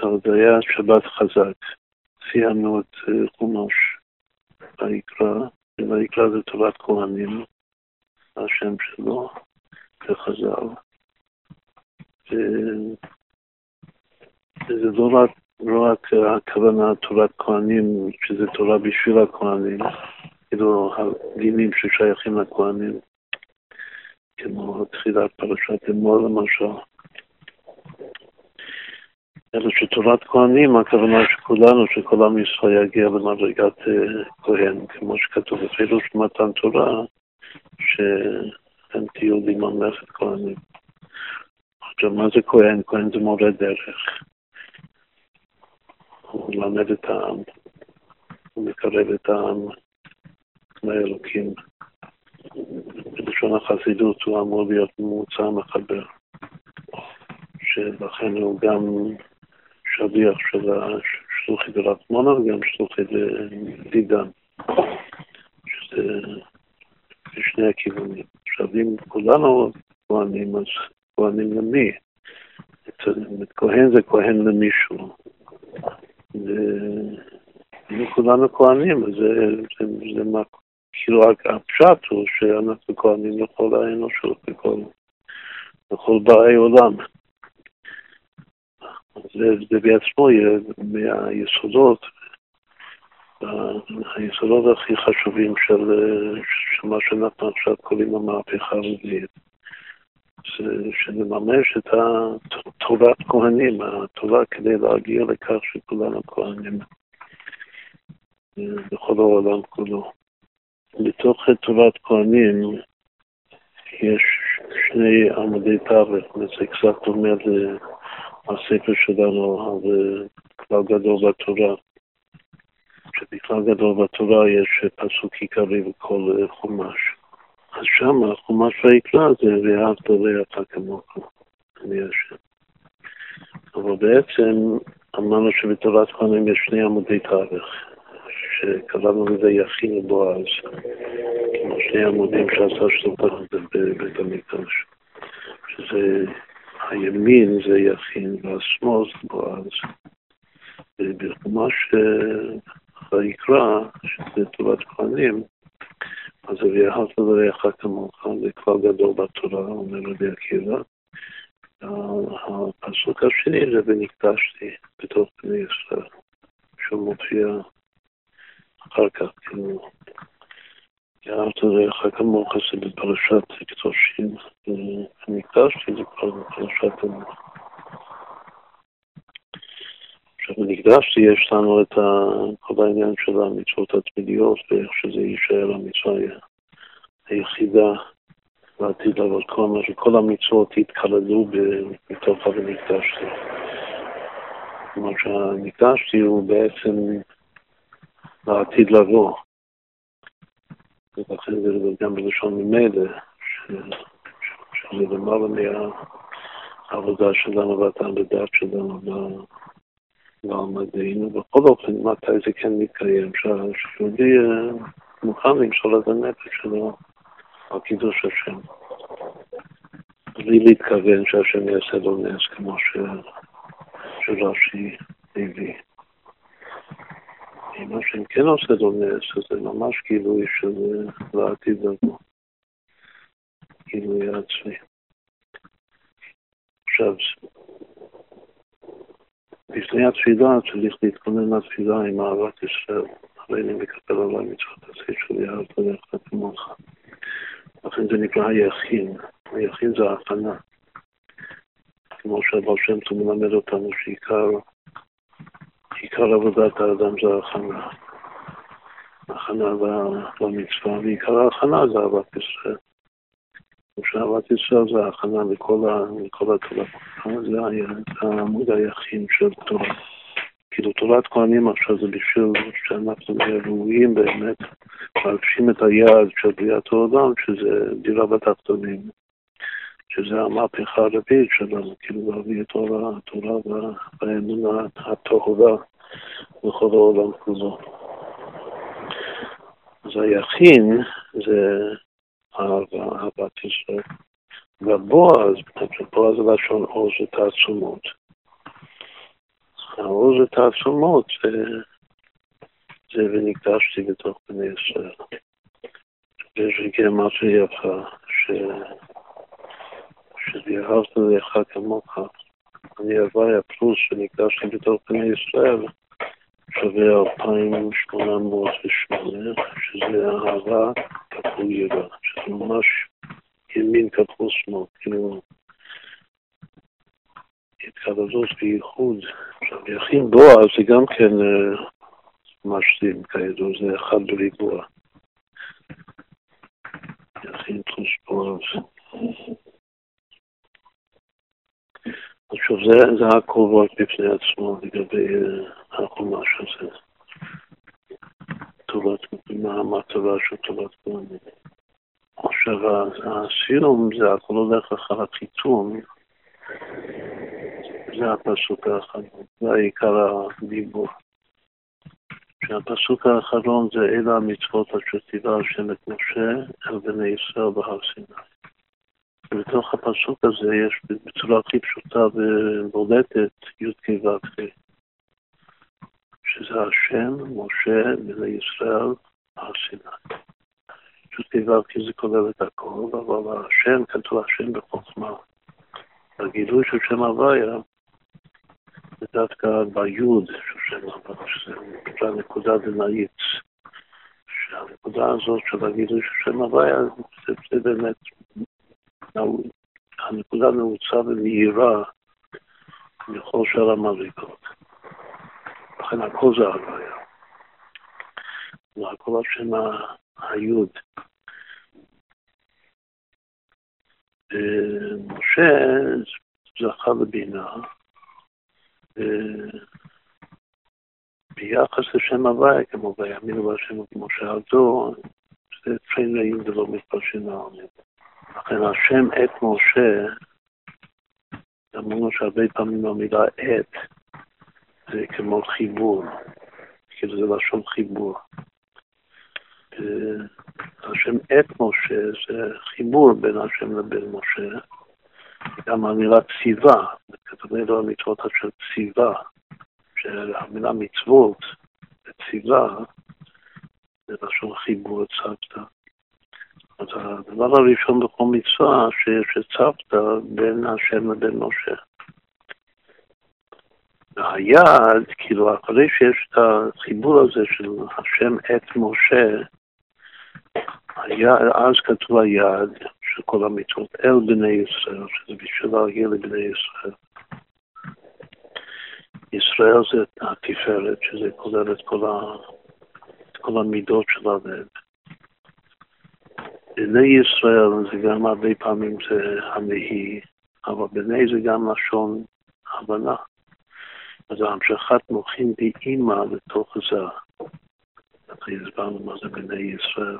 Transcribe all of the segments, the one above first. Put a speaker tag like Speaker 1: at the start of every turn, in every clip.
Speaker 1: זה היה שבת חזק. סיימנו את אה, חומש ויקרא, ויקרא זה תורת כהנים, השם שלו, וחז"ל. וזה לא רק, לא רק הכוונה תורת כהנים, שזה תורה בשביל הכהנים, כאילו הדינים ששייכים לכהנים, כמו תחילת פרשת אמור למשל. אלא שתורת כהנים, הכוונה שכולנו, שכל עם ישראל יגיע למדרגת אה, כהן, כמו שכתוב בפירוש מתן תורה, שאתם תהיו לי ממלכת כהנים. עכשיו, מה זה כהן? כהן זה מורה דרך. הוא מלמד את העם, הוא מקרב את העם לאלוקים. בלשון החסידות הוא אמור להיות ממוצע מחבר, שלכן הוא גם שליח של שלוחי דרחמונה וגם שלוחי דידן, שזה בשני הכיוונים. עכשיו, אם כולנו כהנים, אז כהנים למי? כהן זה כהן למישהו. ואם כולנו כהנים, אז זה, מה, כאילו הפשט הוא שאנחנו כהנים לכל האנושות, לכל באי עולם. זה, בעצמו מהיסודות, היסודות הכי חשובים של, של מה שאנחנו עכשיו קוראים המהפכה הרביעית. שנממש את תורת כהנים, התורה כדי להגיע לכך שכולנו כהנים בכל העולם כולו. בתוך תורת כהנים יש שני עמודי תווך, זה קצת דומה הספר שלנו על אה, כלל גדול בתורה, שבכלל גדול בתורה יש פסוק עיקרי בכל אה, חומש. אז שם חומש ויקרא זה ואהבת לרעך כמוך, אני השם. אבל בעצם אמרנו שבתורת כהנים יש שני עמודי תווך, שקראנו לזה יכין ובועז, כמו שני עמודים שעשה שלוחה בבית המקדש, שזה הימין זה יכין והשמאל זה בועז. ובחומש ויקרא, שזה תורת כהנים, אז ויאהבת לרעך כמוך, זה כבר גדול בתורה, אומר רבי עקיבא. הפסוק השני זה ונקדשתי בתוך בני ישראל, שהוא מופיע אחר כך, כאילו, ואהבת לרעך כמוך זה בפרשת קדושים, ונקדשתי זה כבר בפרשת. עכשיו בנקדשתי יש לנו את כל העניין של המצוות התמידיות ואיך שזה יישאר המצווה היחידה לעתיד לעבוד כל מה שכל המצוות יתכללו מתוך ה"ונקדשתי". כלומר שהנקדשתי הוא בעצם לעתיד לבוא. ולכן זה גם בלשון ממילא, שזה למעלה מהעבודה שלנו והטעם בדעת שלנו במדעים, בכל אופן, מתי זה כן מתקיים, שיהודי אה, מוכן למשול את הנפש שלו על קידוש השם. בלי להתכוון שהשם יעשה לו נס, כמו שרש"י הביא. אם השם כן עושה לו נס, זה ממש גילוי של לעתיד לבוא. גילוי עצמי. עכשיו, לפני התפילה צריך להתכונן לתפילה עם אהבת ישראל. הרי אני מקבל עליי מצוות עשית שלי, אהבת לך כמוך. לכן זה נקרא היכין. היכין זה ההכנה. כמו שהבר שם טוב מלמד אותנו שעיקר עיקר עבודת האדם זה ההכנה. ההכנה למצווה, ועיקר ההכנה זה אהבת ישראל. ושאהבת ישראל זה ההכנה לכל התורה. זה העמוד היחיד של תורה. כאילו תורת כהנים עכשיו זה בשביל שאנחנו נהיה ראויים באמת להגשים את היעד של בריאת העולם, שזה דירה בתחתונים, שזה המהפכה הרביעית שלנו, כאילו להביא את התורה והאמונה הטהורה לכל העולם כולו. אז היכין זה אהבת ישראל. והבועז, בועז זה לשון עוז ותעצומות. האור זה תעצומות, זה ונקדשתי בתוך בני ישראל. יש לי משהו יפה, ש... שדיברת לך כמוך, אני הוויה פלוס שנקדשתי בתוך בני ישראל, שווה 2,808, שזה אהבה כפול יראה, שזה ממש ימין כפול שמאל, כאילו התקלדות בייחוד. עכשיו, יכין בועז זה גם כן אה, משלים כידוע, זה אחד בריבוע. יכין פלוס בועז. עכשיו, זה, זה רק בפני עצמו לגבי uh, החומש הזה. טובת, מה המטרה של טובת כהנים. עכשיו, הסיום זה הכל הולך אחר החיתום. זה הפסוק האחרון, זה העיקר הדיבור. שהפסוק האחרון זה אלה המצוות אשר ציווה השם את משה אל בני ישראל בהר סיני. ובתוך הפסוק הזה יש בצורה הכי פשוטה ובולטת י"ק ו"ק, שזה השם, משה, בני ישראל, הר סיני. י"ק ו"ק זה כולל את הכל, אבל השם, כתוב השם בחוכמה. הגילוי של שם הוויה זה דווקא ביוד של שם הוויה, שזה הנקודה דנאית. שהנקודה הזאת של הגילוי של שם הוויה זה באמת הנקודה נעוצה ומהירה מכל שאר המדרגות. לכן הכל זה הוויה. והכל השם היוד. משה זכה לבינה ביחס לשם הוויה, כמו ויאמינו בהשם כמו שעבדו, זה טרין רעים ולא מתפרשים העולם. לכן השם את משה, אמרנו שהרבה פעמים המילה את זה כמו חיבור, כאילו זה לשון חיבור. השם את משה זה חיבור בין השם לבין משה, גם המילה ציווה, כתוב לו המצוות אשר ציווה, שהמילה מצוות וציווה זה לשון חיבור צוותא. אז הדבר הראשון בכל מצווה שצוותא בין השם לבין משה. והיעד, כאילו אחרי שיש את החיבור הזה של השם את משה, היה, אז כתוב היעד של כל המצוות אל בני ישראל, שזה בשביל להגיע לבני ישראל. ישראל זה התפארת, שזה כולל את כל, ה, את כל המידות של הלב. בני ישראל זה גם הרבה פעמים זה המהי, אבל בני זה גם לשון הבנה. אז המשכת מוחין באימא לתוך זה. אחרי הסברנו מה זה בני ישראל.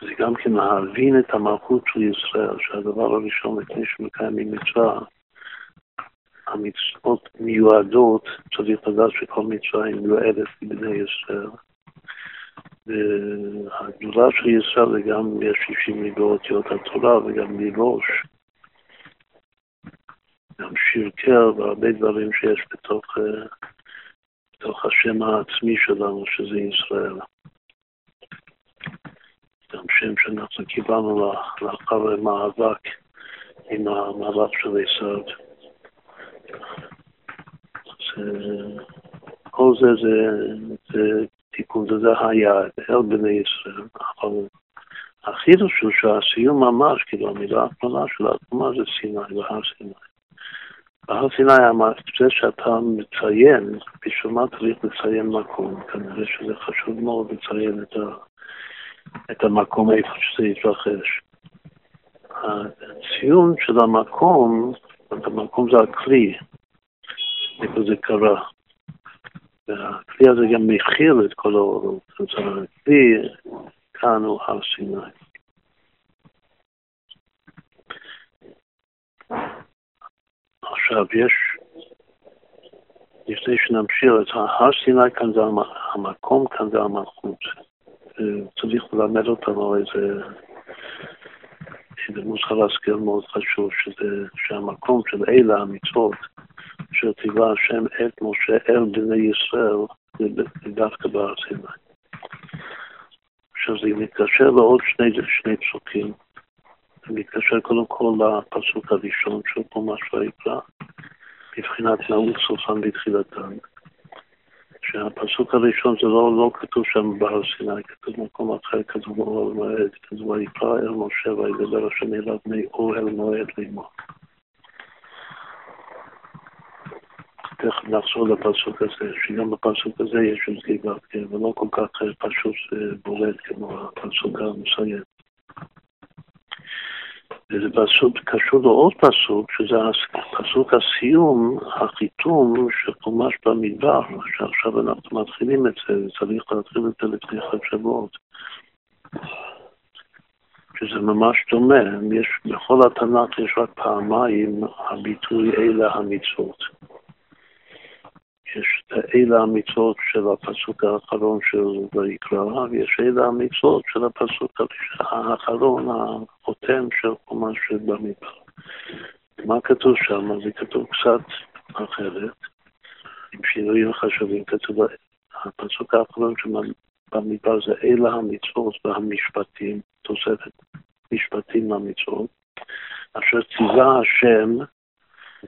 Speaker 1: זה גם כן להבין את המלכות של ישראל, שהדבר הראשון לפני שמקיימים מצווה, המצוות מיועדות, צריך לדעת שכל מצווה היא מיועדת לבני ישראל. והגדולה של ישראל זה גם יש 60 מבאותיות התורה וגם ללבוש. גם שירקר והרבה דברים שיש בתוך, אה, בתוך השם העצמי שלנו, שזה ישראל. גם שם שאנחנו קיבלנו לאחר מאבק עם המאבק של עשיו. כל זה זה, זה תיקון, זה היעד, אל בני ישראל. אבל החידוש הוא שהסיום ממש, כאילו המילה האחרונה של התקומה זה סיני, בהר סיני. בהר סיני זה שאתה מציין, בשביל מה צריך לציין מקום? כנראה שזה חשוב מאוד לציין את ה... את המקום איפה שזה יתרחש. הציון של המקום, המקום זה הכלי, איפה זה קרה. והכלי הזה גם מכיל את כל האורות. אז הכלי כאן הוא הר סיני. עכשיו יש, לפני שנמשיך, את הר סיני כאן זה המקום, כאן זה המלכות. צריך ללמד אותנו איזה, איזה מוסר השכל מאוד חשוב, שזה, שהמקום של אלה המצוות, ציווה השם את משה אל בני ישראל, דווקא בהר סיני. עכשיו זה מתקשר לעוד שני, שני פסוקים. זה מתקשר קודם כל לפסוק הראשון של חומש ויקרא, מבחינת נעול סופן בתחילתן. שהפסוק הראשון זה לא, לא כתוב שם בהר סיני, כתוב במקום אחר, כתוב באוהל מועד, כתוב ויקרא אל משה וידבר השם אליו מאוהל מועד לאמור. תכף נחזור לפסוק הזה, שגם בפסוק הזה יש גיבת, כן, ולא כל כך פשוט בולט כמו הפסוק המסיים. וזה פסוק, קשור לעוד פסוק, שזה פסוק הסיום, החיתום של חומש במדבר, שעכשיו אנחנו מתחילים את זה, וצריך להתחיל את זה לפני חג שבועות. שזה ממש דומה, יש, בכל התנ"ך יש רק פעמיים הביטוי אלה המצוות. יש את אלה המצוות של הפסוק האחרון של ויקרא, ויש אלה המצוות של הפסוק האחרון, החותם של חומש של במדבר. מה כתוב שם? זה כתוב קצת אחרת, עם שינויים חשובים. כתוב, הפסוק האחרון שבמדבר זה אלה המצוות והמשפטים, תוספת משפטים למצוות, אשר ציווה השם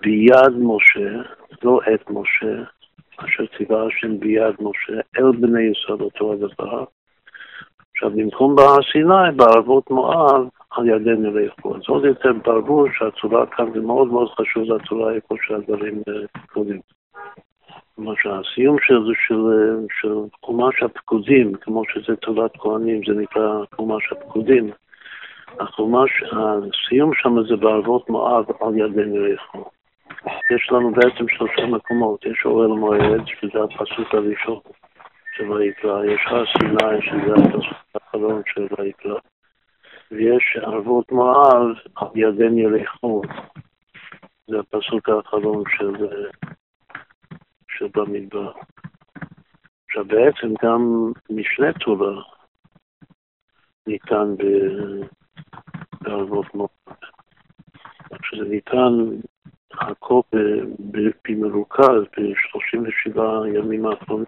Speaker 1: ביד משה, לא את משה, אשר ציווה השם ביד משה אל בני ישראל אותו הדבר. עכשיו, במקום בהר סיני, בערבות מואב, על ידינו לאכול. אז עוד יותר ברור שהצורה כאן זה מאוד מאוד חשוב לצורה איפה שהדברים אה, קודם. כלומר שהסיום של, של, של חומש הפקודים, כמו שזה תורת כהנים, זה נקרא חומש הפקודים. החומש, הסיום שם זה בערבות מואב על ידינו לאכול. יש לנו בעצם שלושה מקומות, יש אוהל מועד, שזה הפסוק הראשון של ויקרא, יש הר סיני, שזה הפסוק האחרון של ויקרא, ויש ערבות מואב, ידן ילכו, זה הפסוק האחרון של, של במדבר. עכשיו בעצם גם משנה תורה ניתן בערבות מואב. כשזה ניתן הכל במרוכז ב-37 ימים האחרונים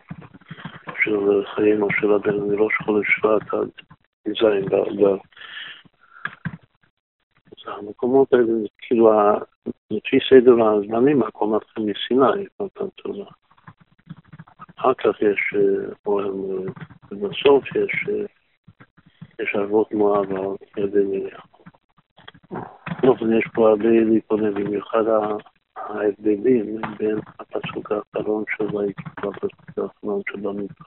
Speaker 1: של חיי משה רבנו, מראש חודש שבט עד י"ז באדר. המקומות האלה, כאילו, לפי סדר הזמנים, הכל מתחיל מסיני, מתן תורה. אחר כך יש אה, אוהל מועד, ובסוף יש, אה, יש אבות מואב על ידי מלך. באופן יש פה הרבה להתכונן, במיוחד ההבדלים בין הפסוק האחרון של ויקרא לפסוק האחרון של במדבר.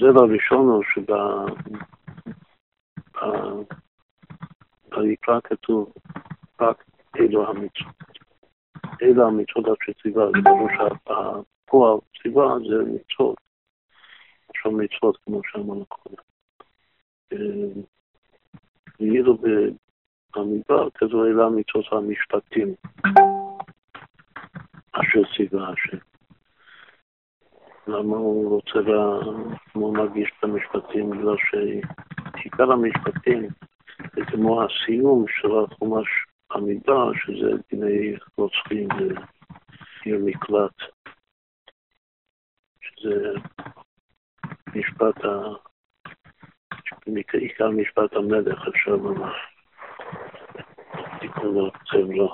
Speaker 1: זה הראשון הוא שביקרא כתוב רק אלו המצוות. אלו המצוות עד שציווה, זה ברור שהפועל ציווה זה מצוות. עכשיו מצוות כמו שאמרנו קודם. ואילו במדבר כזו אלה מצוות המשפטים אשר ציווה השם. למה הוא רוצה, לה, הוא מרגיש את המשפטים? בגלל שעיקר המשפטים זה כמו הסיום של החומש המדבר, שזה דיני רוצחים ועיר מקלט, שזה משפט ה... עיקר משפט המלך, אפשר לומר. תיקון הצבע.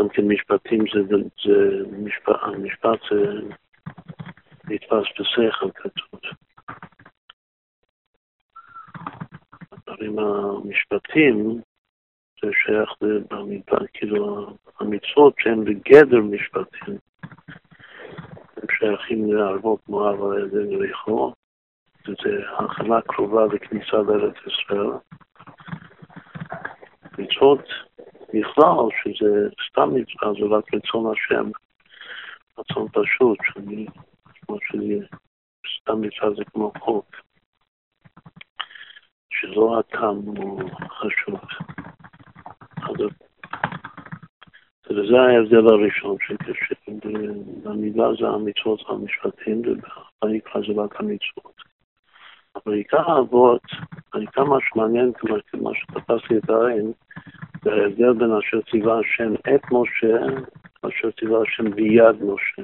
Speaker 1: גם כן משפטים זה, זה משפט, המשפט זה נתפס בשכל כתוב. הדברים המשפטים זה שייך במדבר, כאילו המצוות שהן בגדר משפטים. שייכים לערבות מואב על ידי יריחו, וזה הכנה קרובה לכניסה לארץ ישראל. מצוות בכלל, שזה סתם מצווה, זה רק רצון השם, רצון פשוט, שאני, כמו שזה, סתם מצווה זה כמו חוק, שלא הטעם הוא חשוב. וזה ההבדל הראשון, שבמידה זה המצוות והמשפטים, ובעיקר זה רק המצוות. אבל עיקר האבות כמה שמעניין, כמו שתפסתי את העין, זה ההבדל בין אשר ציווה השם את משה, אשר ציווה השם ביד משה.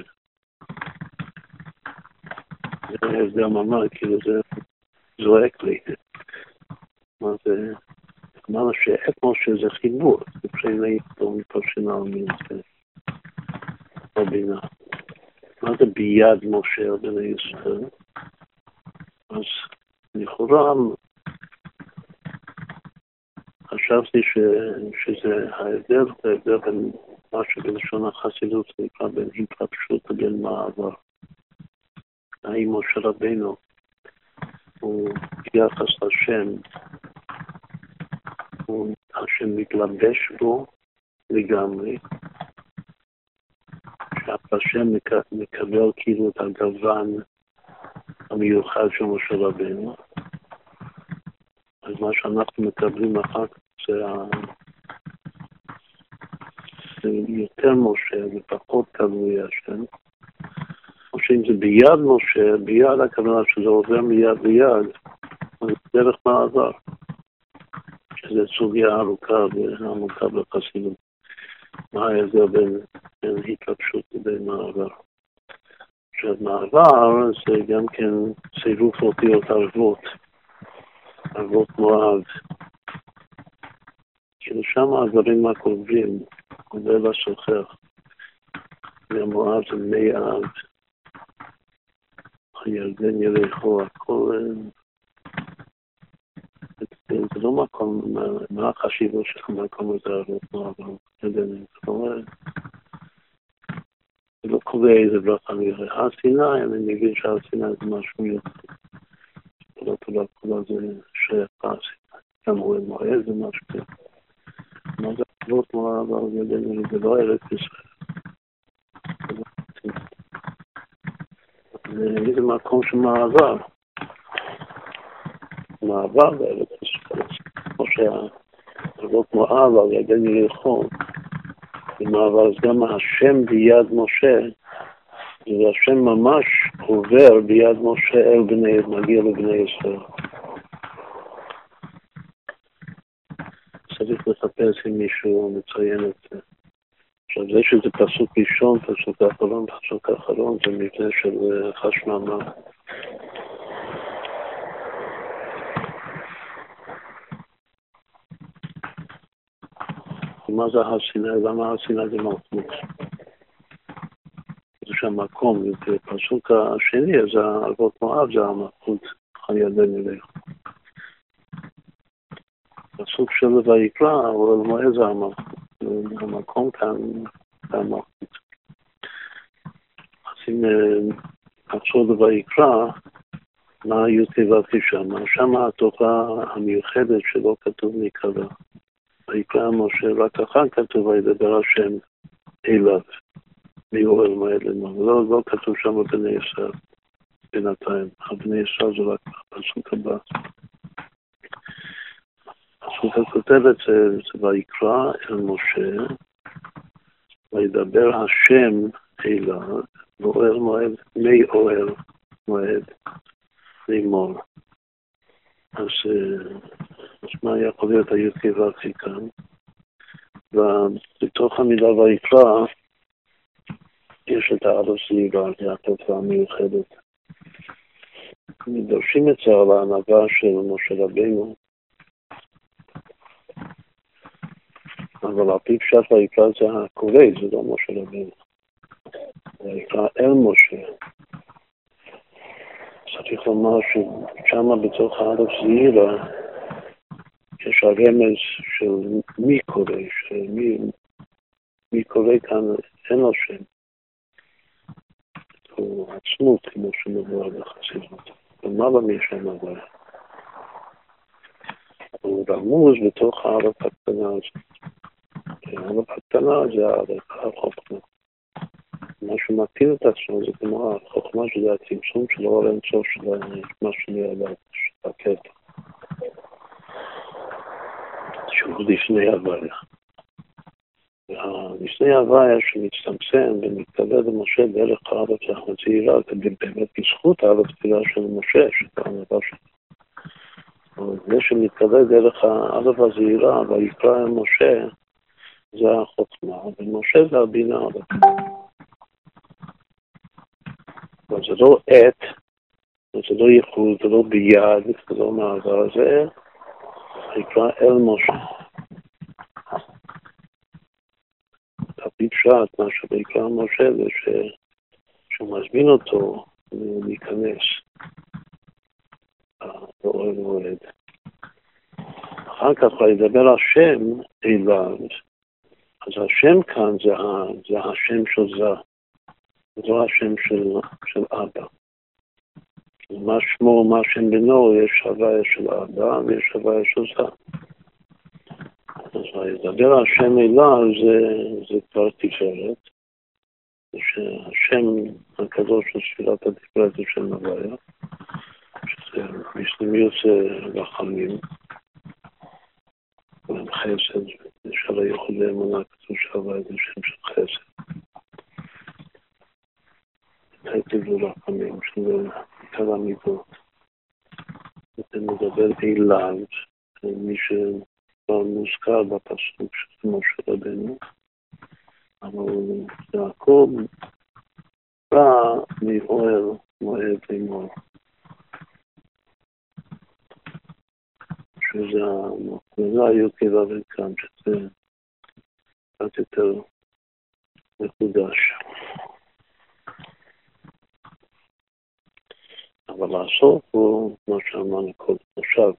Speaker 1: זה ההבדל ממש, כאילו זה זועק לי. מה זה, אמרנו שאת משה זה חיבור, זה פשעי לא מפרשים על מין זה, לא בינה. מה זה ביד משה על בני ישראל? אז לכאורה חשבתי ש, שזה ההבדל, ההבדל בין מה שבלשון החסידות נקרא בין התרפשות לבין מעבר. האם משה רבינו הוא יחס לשם, הוא השם מתלבש בו לגמרי, שהשם מקבל כאילו את הגוון המיוחד של משה רבינו. אז מה שאנחנו מקבלים אחר כך זה, זה יותר משה ופחות תלוי השם. או שאם זה ביד משה, ביד הכוונה שזה עובר מיד ליד, אז דרך מעבר, שזה סוגיה ארוכה ועמוקה בחסידות. מה ההבדל בין, בין התלבשות לבין מעבר? עכשיו מעבר זה גם כן צירוף אותיות ערבות, ערבות מואב. כאילו שם הדברים הקרובים, כולל השוכח. והמואב זה מי אב, הירדן ירחו, הכל... זה לא מקום, מה החשיבות של המקום הזה, ערבות מואב, ירדן, זאת אומרת, זה לא קובע איזה ברכה נראה. הר סיני, אני מבין שהר סיני זה משהו מיוחד. לא תודה כולה זה שייך להר סיני. גם רואה מועד זה משהו כזה. מה זה אבות מואב על ידינו, זה לא ארץ ישראל. זה איזה מקום של מעבר. מעבר בארץ ישראל. כמו שהאבות מואב על ידינו ירחון. במעבר, אז גם השם ביד משה, זה השם ממש עובר ביד משה אל בני, מגיע לבני ישראל. צריך לחפש אם מישהו מציין את זה. עכשיו, זה שזה פסוק ראשון, פסוק אחרון, פסוק אחרון, זה מבנה של חשממה. מה זה הר סיני? למה הר סיני זה מלכות? זה שהמקום, בפסוק השני, אז האבות מואב זה המלכות חיידן אליך. פסוק של ויקרא, אבל מועד זה המלכות. המקום כאן זה המלכות. אז אם נחזור לויקרא, מה י"ק שם? שם התופעה המיוחדת שלא כתוב מקרא. ויקרא משה, רק אחר כתוב וידבר השם אליו, מאוהל מועד לנור. לא, לא כתוב שם בני ישראל בינתיים. הבני ישראל זה רק הפסוק הבא. הפסוק הכותבת זה, ויקרא אל משה, וידבר השם אליו, מאוהל מועד, מאוהל מועד לאמור. אז אז מה יכול להיות הי"ק ו"ק כאן? ובתוך המילה ויקרא יש את זעירה, זה התופעה המיוחדת. דורשים את זה על ההנהגה של משה רבינו, אבל על פי פשט ויקרא זה הקורא, זה לא משה רבינו. ויקרא אל משה. צריך לומר ששם בתוך האלף זעירה יש הרמז של מי קורא, שמי מי קורא כאן אין לו שם. הוא עצמות, כמו שמבואר בחסידות. למעלה משם הבעיה. הוא רמוז בתוך הארץ הקטנה הזאת. הארץ הקטנה זה הארץ החוכמה. מה שמקטין את עצמו זה כמו החוכמה שזה הצמצום של אור אינסוף של מה שנראה בקטע. שהוא לפני הוויה. לפני הוויה שמצטמצם ומתקבל למשה דרך הארץ הצעירה, באמת בזכות הארץ הצעירה של משה, שכאן דבר ש... זה שמתגלה דרך האלף הזעירה ויקרא אל משה, זה החוכמה, ומשה זה הבינה. אבל זה לא עת, זה לא ייחוד, זה לא ביד, זה לא מעבר, זה ויקרא אל משה. על פשט, מה שבעיקר משה זה שהוא מזמין אותו להיכנס לאוהל מועד. אחר כך הוא ידבר השם אליו, אז השם כאן זה, זה השם של זה, לא השם של, של אבא. מה שמו, מה שם בנו, יש הוויה של אבא ויש הוויה של זה. אז וידבר השם אליו זה, זה כבר תפארת, שהשם הקדוש של ספירת התפארת זה שם הוויה, שזה בשלמיות זה רחמים, חסד, של הייחוד האמונה כתוב שהוויה זה שם של חסד. תגידו רחמים, שזה עיקר המידות. זה מדבר אליו, מי ש... כבר מוזכר בפסוק של משה רבנו, אבל יעקב בא מאוהל מועד לימור. שזה הנקודה היוקרה וכאן, שזה קצת יותר מקודש. אבל הסוף הוא, כמו שאמרנו קודם, עכשיו,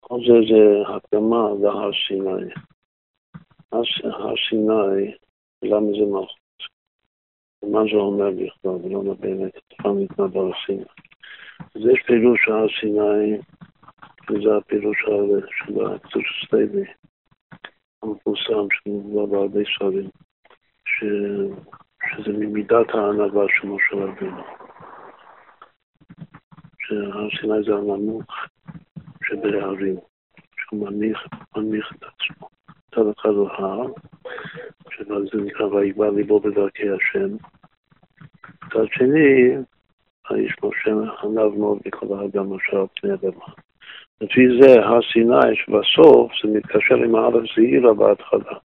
Speaker 1: כל זה זה הקדמה להר סיני. הר סיני, למה זה מלכות? מה זה אומר בכלל, ולמה באמת פעם ניתנה בהר סיני. אז יש פירוש הר סיני, וזה הפירוש של הקדוש הסטייבי, המפורסם, שמדובר בהרבה ספרים, שזה ממידת הענווה של משה רבינו. שהר סיני זה הנמוך. שבהרים, שהוא מניח, מניח את עצמו. מצד אחד הוא הר, שזה נקרא ויגבר ליבו בדרכי השם. מצד שני, האיש משה ענב מאוד מכל האדם אשר על פני אדמה. לפי זה, הר סיני, שבסוף זה מתקשר עם האלף זעירה בהתחלה.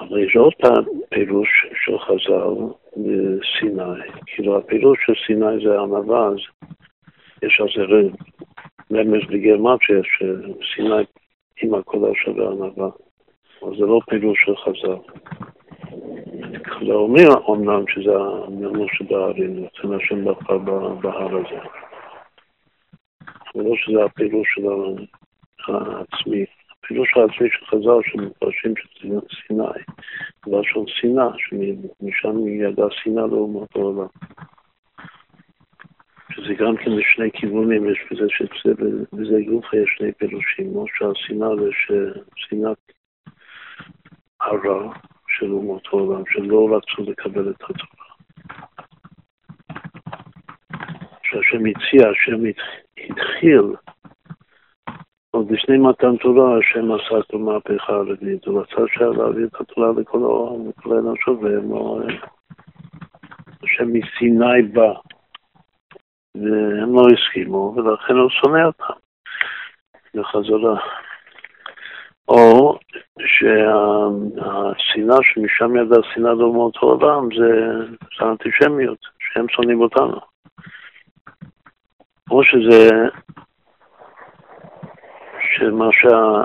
Speaker 1: אבל יש עוד פעם פירוש של חז"ל בסיני. כאילו הפירוש של סיני זה אז יש על זה רמז בגרמציה שסיני עם הכל שווה ענווה. אבל זה לא פירוש של חז"ל. זה אומר אמנם שזה הנאמר שבהרים, אצל השם בחר בהר הזה. ולא שזה הפירוש של העצמי. הפירוש העצמי של חז"ל שמפרשים של סיני, בלשון שנאה, שמשם ידעה שנאה לאומות העולם. שזה גם כן לשני כיוונים, יש בזה שבזה גוף יש שני פירושים, כמו שהשנאה זה שנאת הרע של אומות העולם, שלא רצו לקבל את התורה. שהשם הציע, השם התחיל עוד לפני מתן תורה, השם עשה את המהפכה הרביעית, הוא רצה להביא את התורה לכל העולם, לכל האנושות, והם לא... השם מסיני בא, והם לא הסכימו, ולכן הוא שונא אותם בחזרה. או שהשנאה שמשם ידע שנאה לאומות העולם זה אנטישמיות, שהם שונאים אותנו. או שזה שמה שה...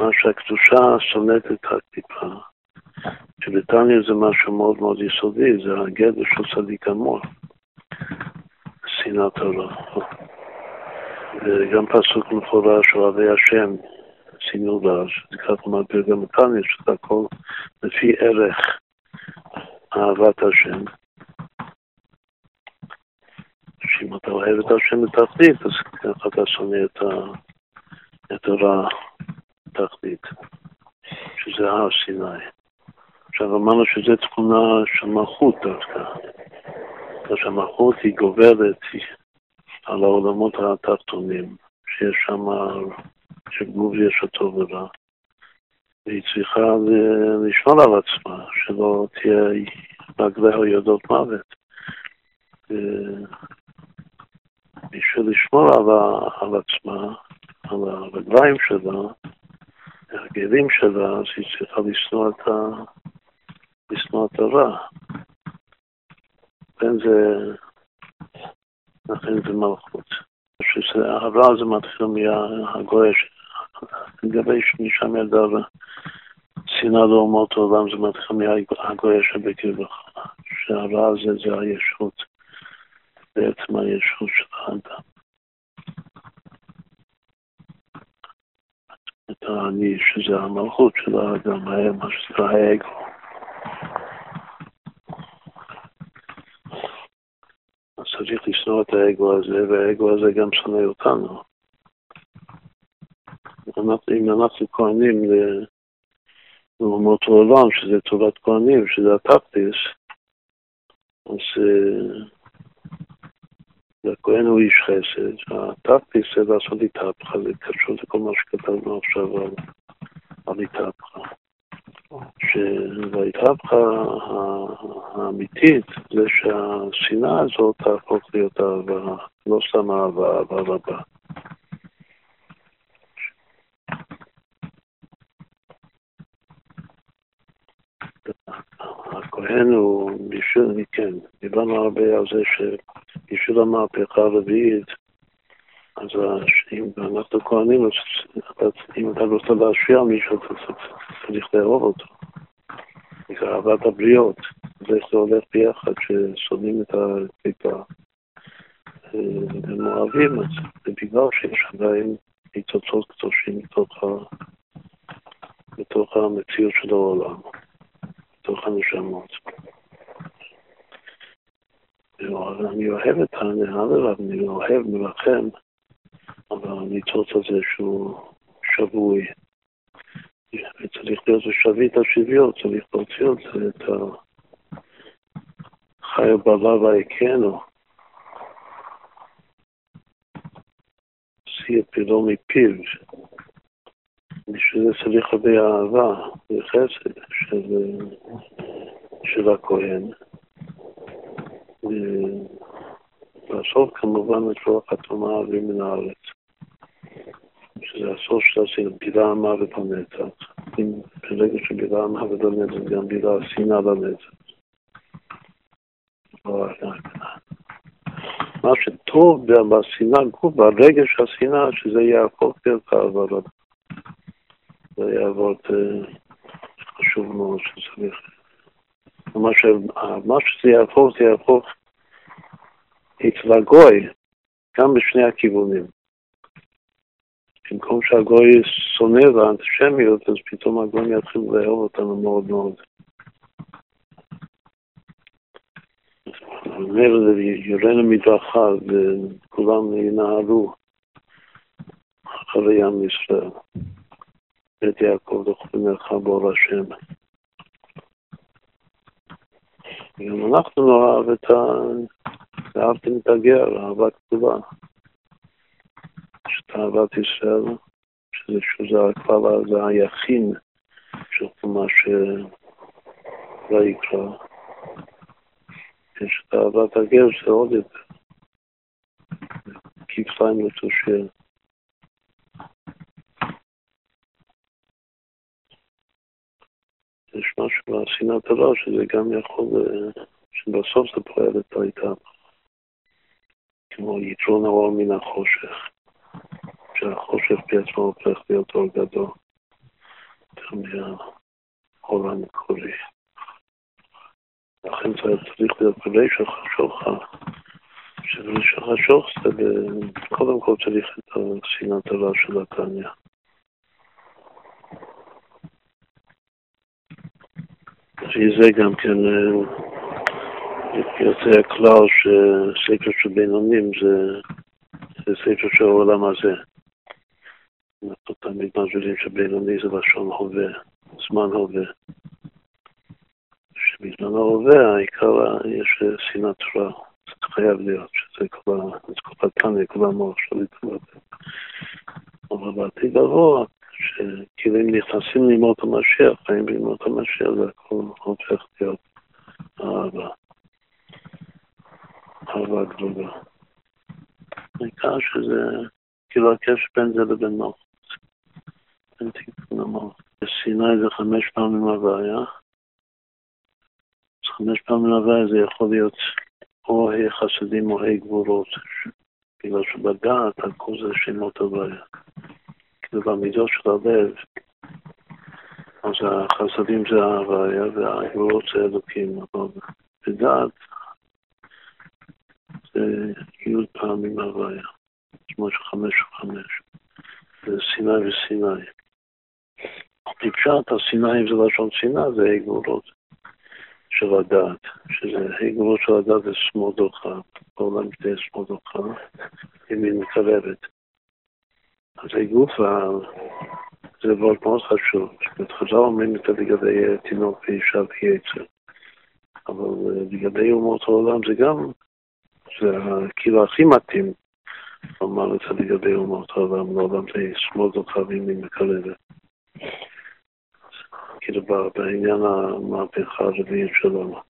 Speaker 1: מה שהקדושה שונאת את הקליפה, שבתניא זה משהו מאוד מאוד יסודי, זה הגדר של צדיק המור, שנאת הרע. וגם פסוק מפורש, אוהבי השם, שינו לה, שזה ככה מדבר גם בתניא, שזה הכל לפי ערך אהבת השם. שאם אתה אוהב את השם בתחתית, אז ככה אתה שונא את, ה... את הרע תחתית, שזה הר סיני. עכשיו אמרנו שזו תכונה של מלכות דווקא. שהמלכות היא גוברת על העולמות התחתונים, שיש שם, שגוב יש אותו ורע. והיא צריכה לשמור על עצמה, שלא תהיה רגליה יודעות מוות. בשביל לשמור על, על עצמה, על הרגליים שלה, הרגלים שלה, אז היא צריכה לשנוא את, ה... לשנוא את הרע. לכן זה, לכן זה מלכות. הרע זה מתחיל מהגורש. לגבי משם ידע שנאה לאומות העולם זה מתחיל מהגורש שבקרבך. שהרע הזה זה הישות, בעצם הישות של האדם. את שזה המלכות של האדם, מה שזה האגו. אז צריך לשנוא את האגו הזה, והאגו הזה גם שונא אותנו. אם אנחנו כהנים לאומות העולם, שזה תורת כהנים, שזה הטקטיס, אז הכהן הוא איש חסד, הטקטיס זה לעשות איתהפכה, זה קשור לכל מה שכתבנו עכשיו איתהפכה. שהאיתהפכה האמיתית זה שהשנאה הזאת תהפוך להיות אהבה, לא סתם אהבה, אהבה רבה. הכהן הוא, בשביל, כן, דיברנו הרבה על זה שבשביל המהפכה הרביעית, אז אם אנחנו כהנים, אם אתה רוצה להשפיע מישהו, אתה צריך לאהוב אותו. זה אהבת הבריות, זה הולך ביחד, ששונאים את הקליפה. הם אוהבים את זה, בגלל שיש עדיין ניצוצות קדושים מתוך המציאות של העולם. בתוך הנשמות. אני אוהב את הנהר אני אוהב, אבל הניצוץ הזה שהוא שבוי. וצריך להיות לשביט השוויון, צריך להוציא את החי בלב והכנו. שיא את פילו מפיו. בשביל זה צריך הרבה אהבה וחסד של, של הכהן. בסוף כמובן את רוח התרומה אבי מן הארץ. שזה הסוף של הסוף, בירה המוות הנצח. ברגע שבירה המוות הנצח, גם בירה השנאה לנצח. מה שטוב בשנאה גוף, ברגש השנאה, שזה יהפוך להיות העבודה. זה היה עבוד חשוב מאוד שצריך. מה שזה יהפוך, זה יהפוך אצל הגוי, גם בשני הכיוונים. במקום שהגוי שונא באנטישמיות, אז פתאום הגוי יתחיל לאהוב אותנו מאוד מאוד. אומר, יורנו מדרכה וכולם ינהלו אחרי ים ישראל. את יעקב וכבנך באור השם. גם אנחנו נאהב את ה... אהבתם את הגר, אהבה כתובה. אהבת ישראל, שזה שזה הכלל, זה היחין של מה יקרא. יש את אהבת הגר, זה עוד יותר. כפליים לתושייה. יש משהו בשנאת הרע שזה גם יכול, שבסוף זה פועל את האיתם. כמו יתרון האור מן החושך, שהחושך בעצמו הופך להיות אור גדול, יותר מהאור המקורי. לכן צריך להיות בריש החשוכה, שבריש החשוך זה קודם כל צריך את השנאת הרע של התניא. לפי זה גם כן אה, יוצא הכלל שספר של בינונים זה, זה ספר של העולם הזה. אנחנו תמיד מסבירים שבינוני זה לשון הווה, זמן הווה. שבזמן ההווה העיקר יש שנאת רע, זה חייב להיות, שזה כל התניא, כל המוח של להתמודד. אבל בעתיד לבוא, שכאילו אם נכנסים לימות המשיח, חיים בימות המשיח, זה הכל הופך להיות אהבה. אהבה גדולה. העיקר שזה, כאילו הקשר בין זה לבין מלכות. בסיני זה חמש פעמים הוויה. אז חמש פעמים הוויה זה יכול להיות או חסדים או גבולות. בגלל שבדעת הכל זה שמות הוויה. כאילו במידות של הלב, אז החסדים זה ההוויה והגבולות זה אלוקים, אבל בדעת זה י' פעמים הוויה, כמו שחמש וחמש, זה סיני וסיני. בפשט הסיני זה לשון סיני, זה הגבולות של הדעת, שזה הגבולות של הדעת זה שמאל דוחה, בעולם זה שמאל דוחה, ימין מקרבת. אז הגוף, זה דבר מאוד חשוב. חז"ל אומרים את זה לגבי תינוק ואישה ויצר. אבל לגבי אומות העולם זה גם, זה כאילו הכי מתאים לומר את זה לגבי אומות העולם, לעולם זה שמאל דוחה וימין מקרבת. כאילו בעניין המהפכה הרביעית שלנו.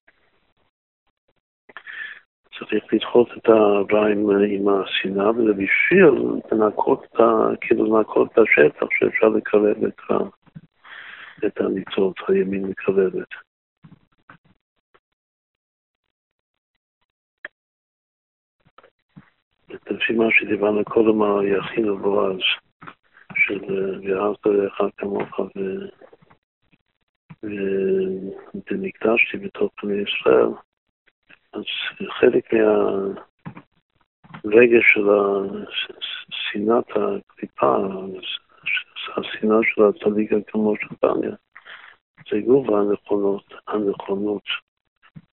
Speaker 1: צריך לדחות את הרע עם, עם השנאה, וזה בשביל לנקות את, כאילו לנקות את השטח שאפשר לקרב את, ה, את הניצוץ, הימין מקרבת. לפי מה שדיברנו קודם יכין ובועז, של ואהבת לך כמוך ונקדשתי בתוך בני ישראל, אז חלק מהרגש של שנאת הקליפה, השנאה של הצדיק כמו של דניה, זה גוף הנכונות, הנכונות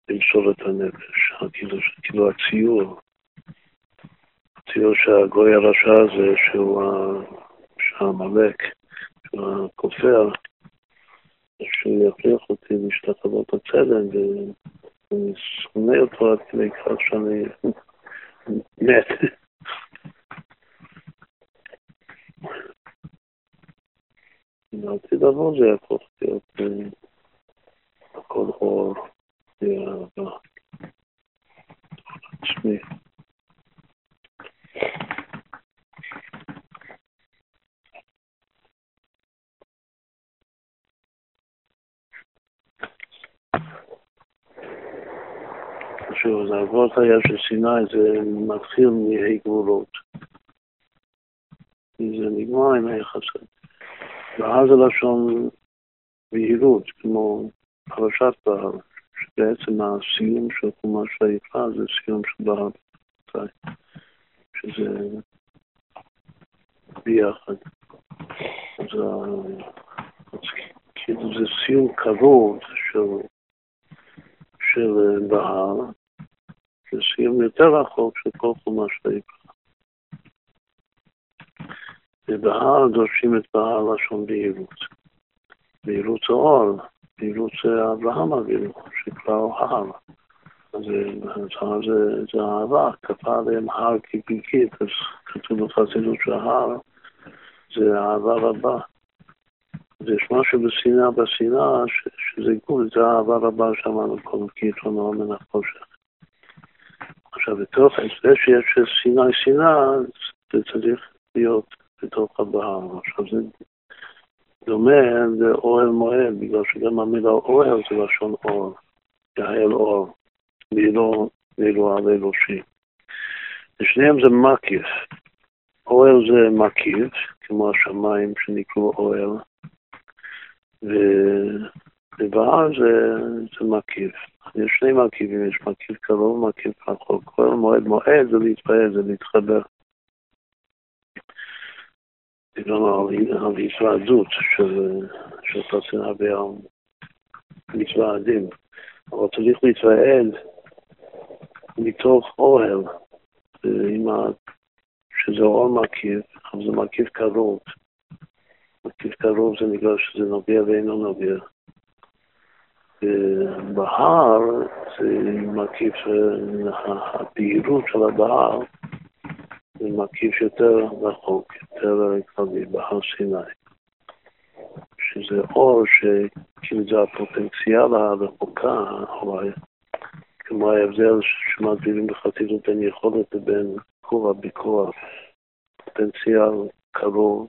Speaker 1: למסור את הנפש, כאילו, כאילו הציור, הציור שהגוי הרשע הזה, שהוא העמלק, שהוא הכופר, שהוא יכריח אותי להשתחוות הצלם, ואני שונא אותו עד כדי כך שאני מת. לעתיד לבוא זה יהפוך להיות הכל אור, ואהבה. עצמי. שוב, זה אבות היה של סיני, זה מתחיל מהי גבולות. זה נגמר עם היחסים. ואז זה לשון בהירות, כמו פרשת בהר, שבעצם הסיום של חומש היפה זה סיום של בהר, שזה ביחד. אז כאילו זה סיום קרוב של, של בהר, סיום יותר רחוק של כל חומש היפה. ובהר דורשים את בהר לשון בהירות. בהירות זה אור, בהירות אברהם אבינו, שכבר הר. אז הר זה, אהבה, כפה עליהם הר כפיקית, אז כתוב בחסידות שההר זה אהבה רבה. ויש משהו בשנאה, בשנאה, שזה גבול, זה אהבה רבה שאמרנו קודם, כי יתרונו מן החושך. עכשיו, בתוך זה שיש שנאה, שנאה, זה צריך להיות בתוך הבהר. עכשיו זה דומה לאוהל מועד, בגלל שגם המילה אוהל זה לשון אור, יעל אור, ואילו על אנושי. ושניהם זה מקיף. אוהל זה מקיף, כמו השמיים שנקראו אוהל, ובהר זה, זה מקיף. יש שני מקיפים, יש מקיף קרוב ומקיף רחוק. אוהל מועד מועד זה להתפעל, זה להתחבר. על היוועדות של הרבה על מתוועדים, אבל צריך להתוועד מתוך אוהל, שזה אור מקיף, אבל זה מקיף קרוב. מקיף קרוב זה בגלל שזה נוגע ואינו נוגע. בהר זה מקיף, הבהירות של הבהר זה מקיף יותר רחוק, יותר כללי, בהר סיני. שזה או שכאילו זה הפוטנציאל הרחוקה, או כמו ההבדל שמגדירים בחסידות בין יכולת לבין כור הביקור, פוטנציאל קרוב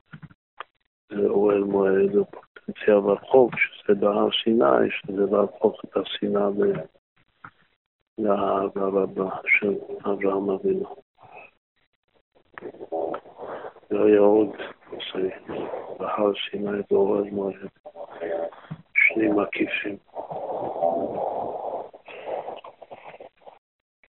Speaker 1: זה אוהל מועד, או פוטנציאל רחוק, שזה בהר סיני, שזה להפוך את השנאה לאהבה רבה של אברהם אבינו. לא היה עוד נושא בהר סיני ואוהל מועד, שני מקיפים.